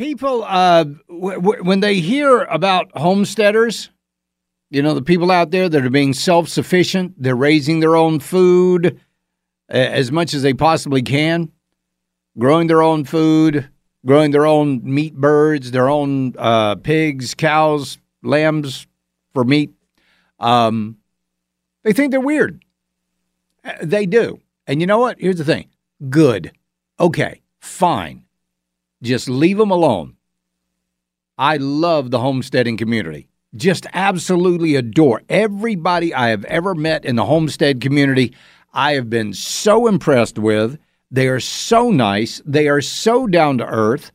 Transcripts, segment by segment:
People, uh, w- w- when they hear about homesteaders, you know, the people out there that are being self sufficient, they're raising their own food as much as they possibly can, growing their own food, growing their own meat birds, their own uh, pigs, cows, lambs for meat. Um, they think they're weird. Uh, They do. And you know what? Here's the thing good. Okay, fine. Just leave them alone. I love the homesteading community. Just absolutely adore everybody I have ever met in the homestead community. I have been so impressed with. They are so nice. They are so down to earth.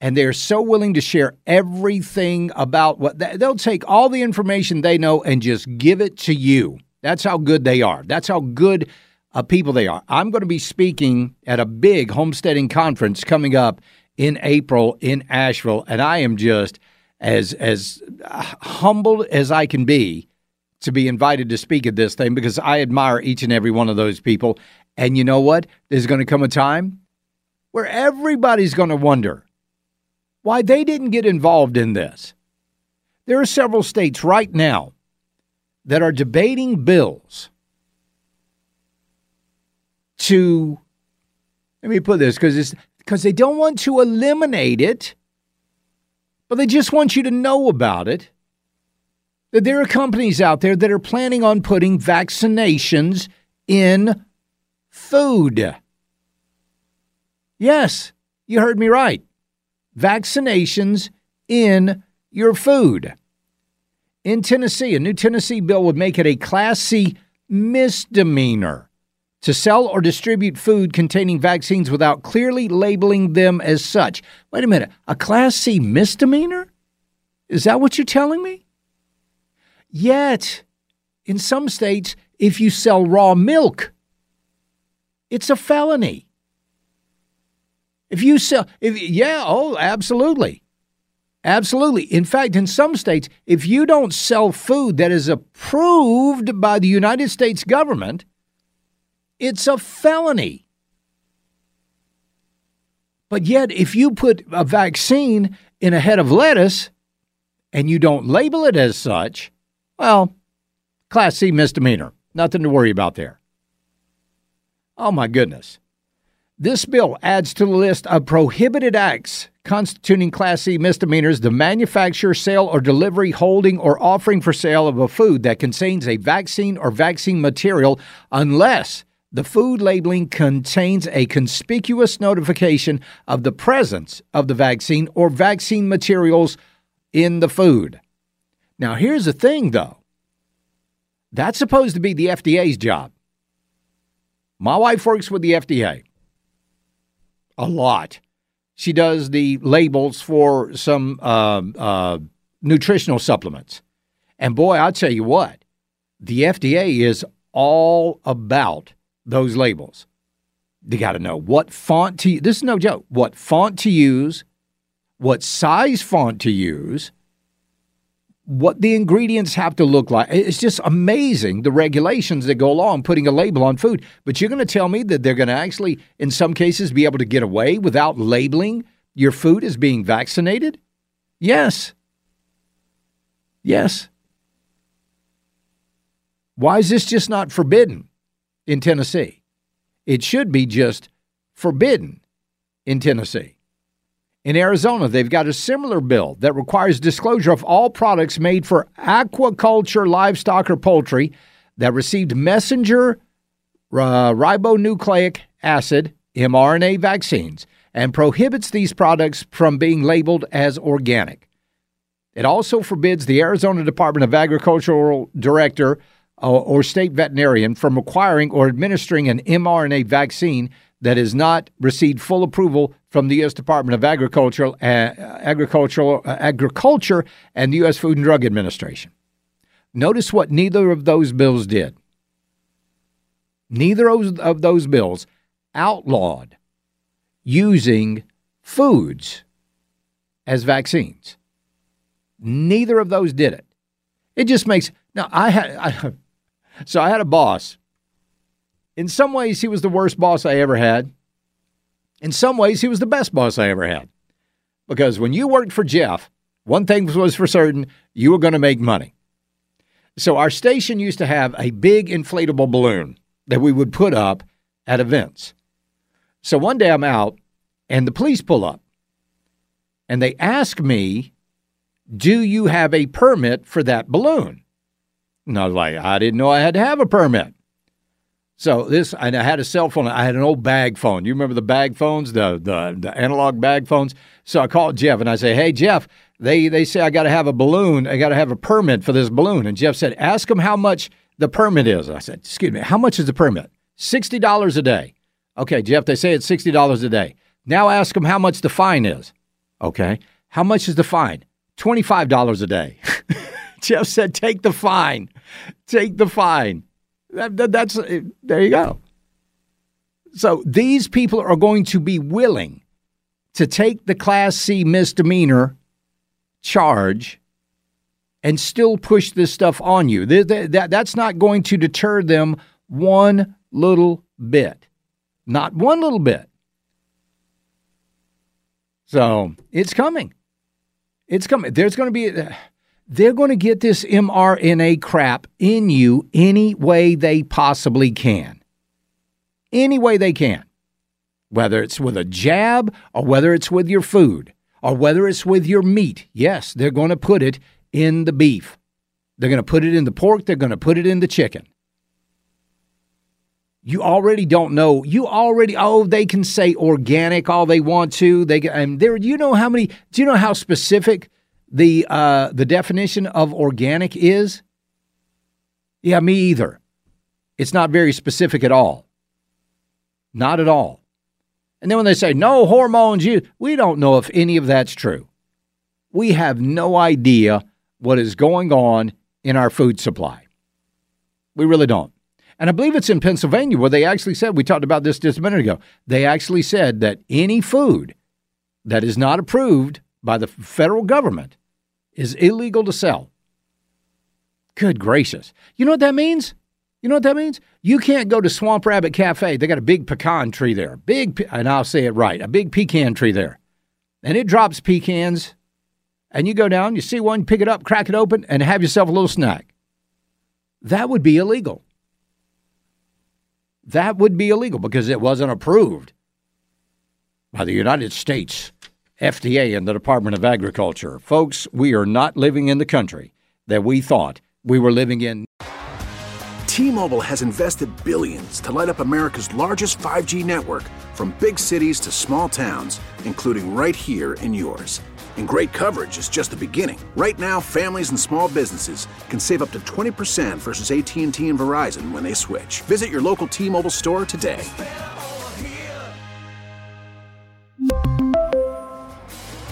And they're so willing to share everything about what they'll take all the information they know and just give it to you. That's how good they are. That's how good uh, people they are. I'm going to be speaking at a big homesteading conference coming up in April in Asheville, and I am just as as humbled as I can be to be invited to speak at this thing because I admire each and every one of those people. And you know what? There's going to come a time where everybody's going to wonder why they didn't get involved in this. There are several states right now that are debating bills to let me put this because it's because they don't want to eliminate it, but they just want you to know about it. That there are companies out there that are planning on putting vaccinations in food. Yes, you heard me right. Vaccinations in your food. In Tennessee, a new Tennessee bill would make it a Class C misdemeanor to sell or distribute food containing vaccines without clearly labeling them as such. Wait a minute, a Class C misdemeanor? Is that what you're telling me? Yet, in some states, if you sell raw milk, it's a felony. If you sell, if, yeah, oh, absolutely. Absolutely. In fact, in some states, if you don't sell food that is approved by the United States government, it's a felony. But yet, if you put a vaccine in a head of lettuce and you don't label it as such, well, Class C misdemeanor. Nothing to worry about there. Oh, my goodness. This bill adds to the list of prohibited acts constituting Class C misdemeanors the manufacture, sale, or delivery, holding, or offering for sale of a food that contains a vaccine or vaccine material unless the food labeling contains a conspicuous notification of the presence of the vaccine or vaccine materials in the food. Now, here's the thing though that's supposed to be the FDA's job. My wife works with the FDA a lot. She does the labels for some uh, uh, nutritional supplements. And boy, I'll tell you what, the FDA is all about those labels. You got to know what font to This is no joke. What font to use, what size font to use, what the ingredients have to look like. It's just amazing the regulations that go along putting a label on food. But you're going to tell me that they're going to actually, in some cases, be able to get away without labeling your food as being vaccinated? Yes. Yes. Why is this just not forbidden in Tennessee? It should be just forbidden in Tennessee. In Arizona, they've got a similar bill that requires disclosure of all products made for aquaculture, livestock, or poultry that received messenger uh, ribonucleic acid mRNA vaccines and prohibits these products from being labeled as organic. It also forbids the Arizona Department of Agricultural director or state veterinarian from acquiring or administering an mRNA vaccine that has not received full approval from the U.S. Department of Agriculture, uh, Agricultural, uh, Agriculture and the U.S. Food and Drug Administration. Notice what neither of those bills did. Neither of those bills outlawed using foods as vaccines. Neither of those did it. It just makes now I had so I had a boss in some ways, he was the worst boss I ever had. In some ways, he was the best boss I ever had. Because when you worked for Jeff, one thing was for certain you were going to make money. So our station used to have a big inflatable balloon that we would put up at events. So one day I'm out and the police pull up and they ask me, Do you have a permit for that balloon? And I was like, I didn't know I had to have a permit. So this, and I had a cell phone. I had an old bag phone. You remember the bag phones, the the, the analog bag phones. So I called Jeff and I say, "Hey Jeff, they they say I got to have a balloon. I got to have a permit for this balloon." And Jeff said, "Ask them how much the permit is." I said, "Excuse me, how much is the permit? Sixty dollars a day." Okay, Jeff. They say it's sixty dollars a day. Now ask them how much the fine is. Okay, how much is the fine? Twenty five dollars a day. Jeff said, "Take the fine. Take the fine." That, that, that's uh, there you go. So these people are going to be willing to take the Class C misdemeanor charge and still push this stuff on you. That, that, that's not going to deter them one little bit. Not one little bit. So it's coming. It's coming. There's going to be. They're going to get this mRNA crap in you any way they possibly can. Any way they can. Whether it's with a jab or whether it's with your food or whether it's with your meat. Yes, they're going to put it in the beef. They're going to put it in the pork. They're going to put it in the chicken. You already don't know. You already oh they can say organic all they want to. They and there. You know how many? Do you know how specific the uh, the definition of organic is? Yeah, me either. It's not very specific at all. Not at all. And then when they say no hormones, you we don't know if any of that's true. We have no idea what is going on in our food supply. We really don't. And I believe it's in Pennsylvania where they actually said, we talked about this just a minute ago, they actually said that any food that is not approved by the federal government is illegal to sell. Good gracious. You know what that means? You know what that means? You can't go to Swamp Rabbit Cafe. They got a big pecan tree there. Big, and I'll say it right, a big pecan tree there. And it drops pecans. And you go down, you see one, pick it up, crack it open, and have yourself a little snack. That would be illegal. That would be illegal because it wasn't approved by the United States FDA and the Department of Agriculture. Folks, we are not living in the country that we thought we were living in. T Mobile has invested billions to light up America's largest 5G network from big cities to small towns, including right here in yours. And great coverage is just the beginning. Right now, families and small businesses can save up to 20% versus AT&T and Verizon when they switch. Visit your local T-Mobile store today.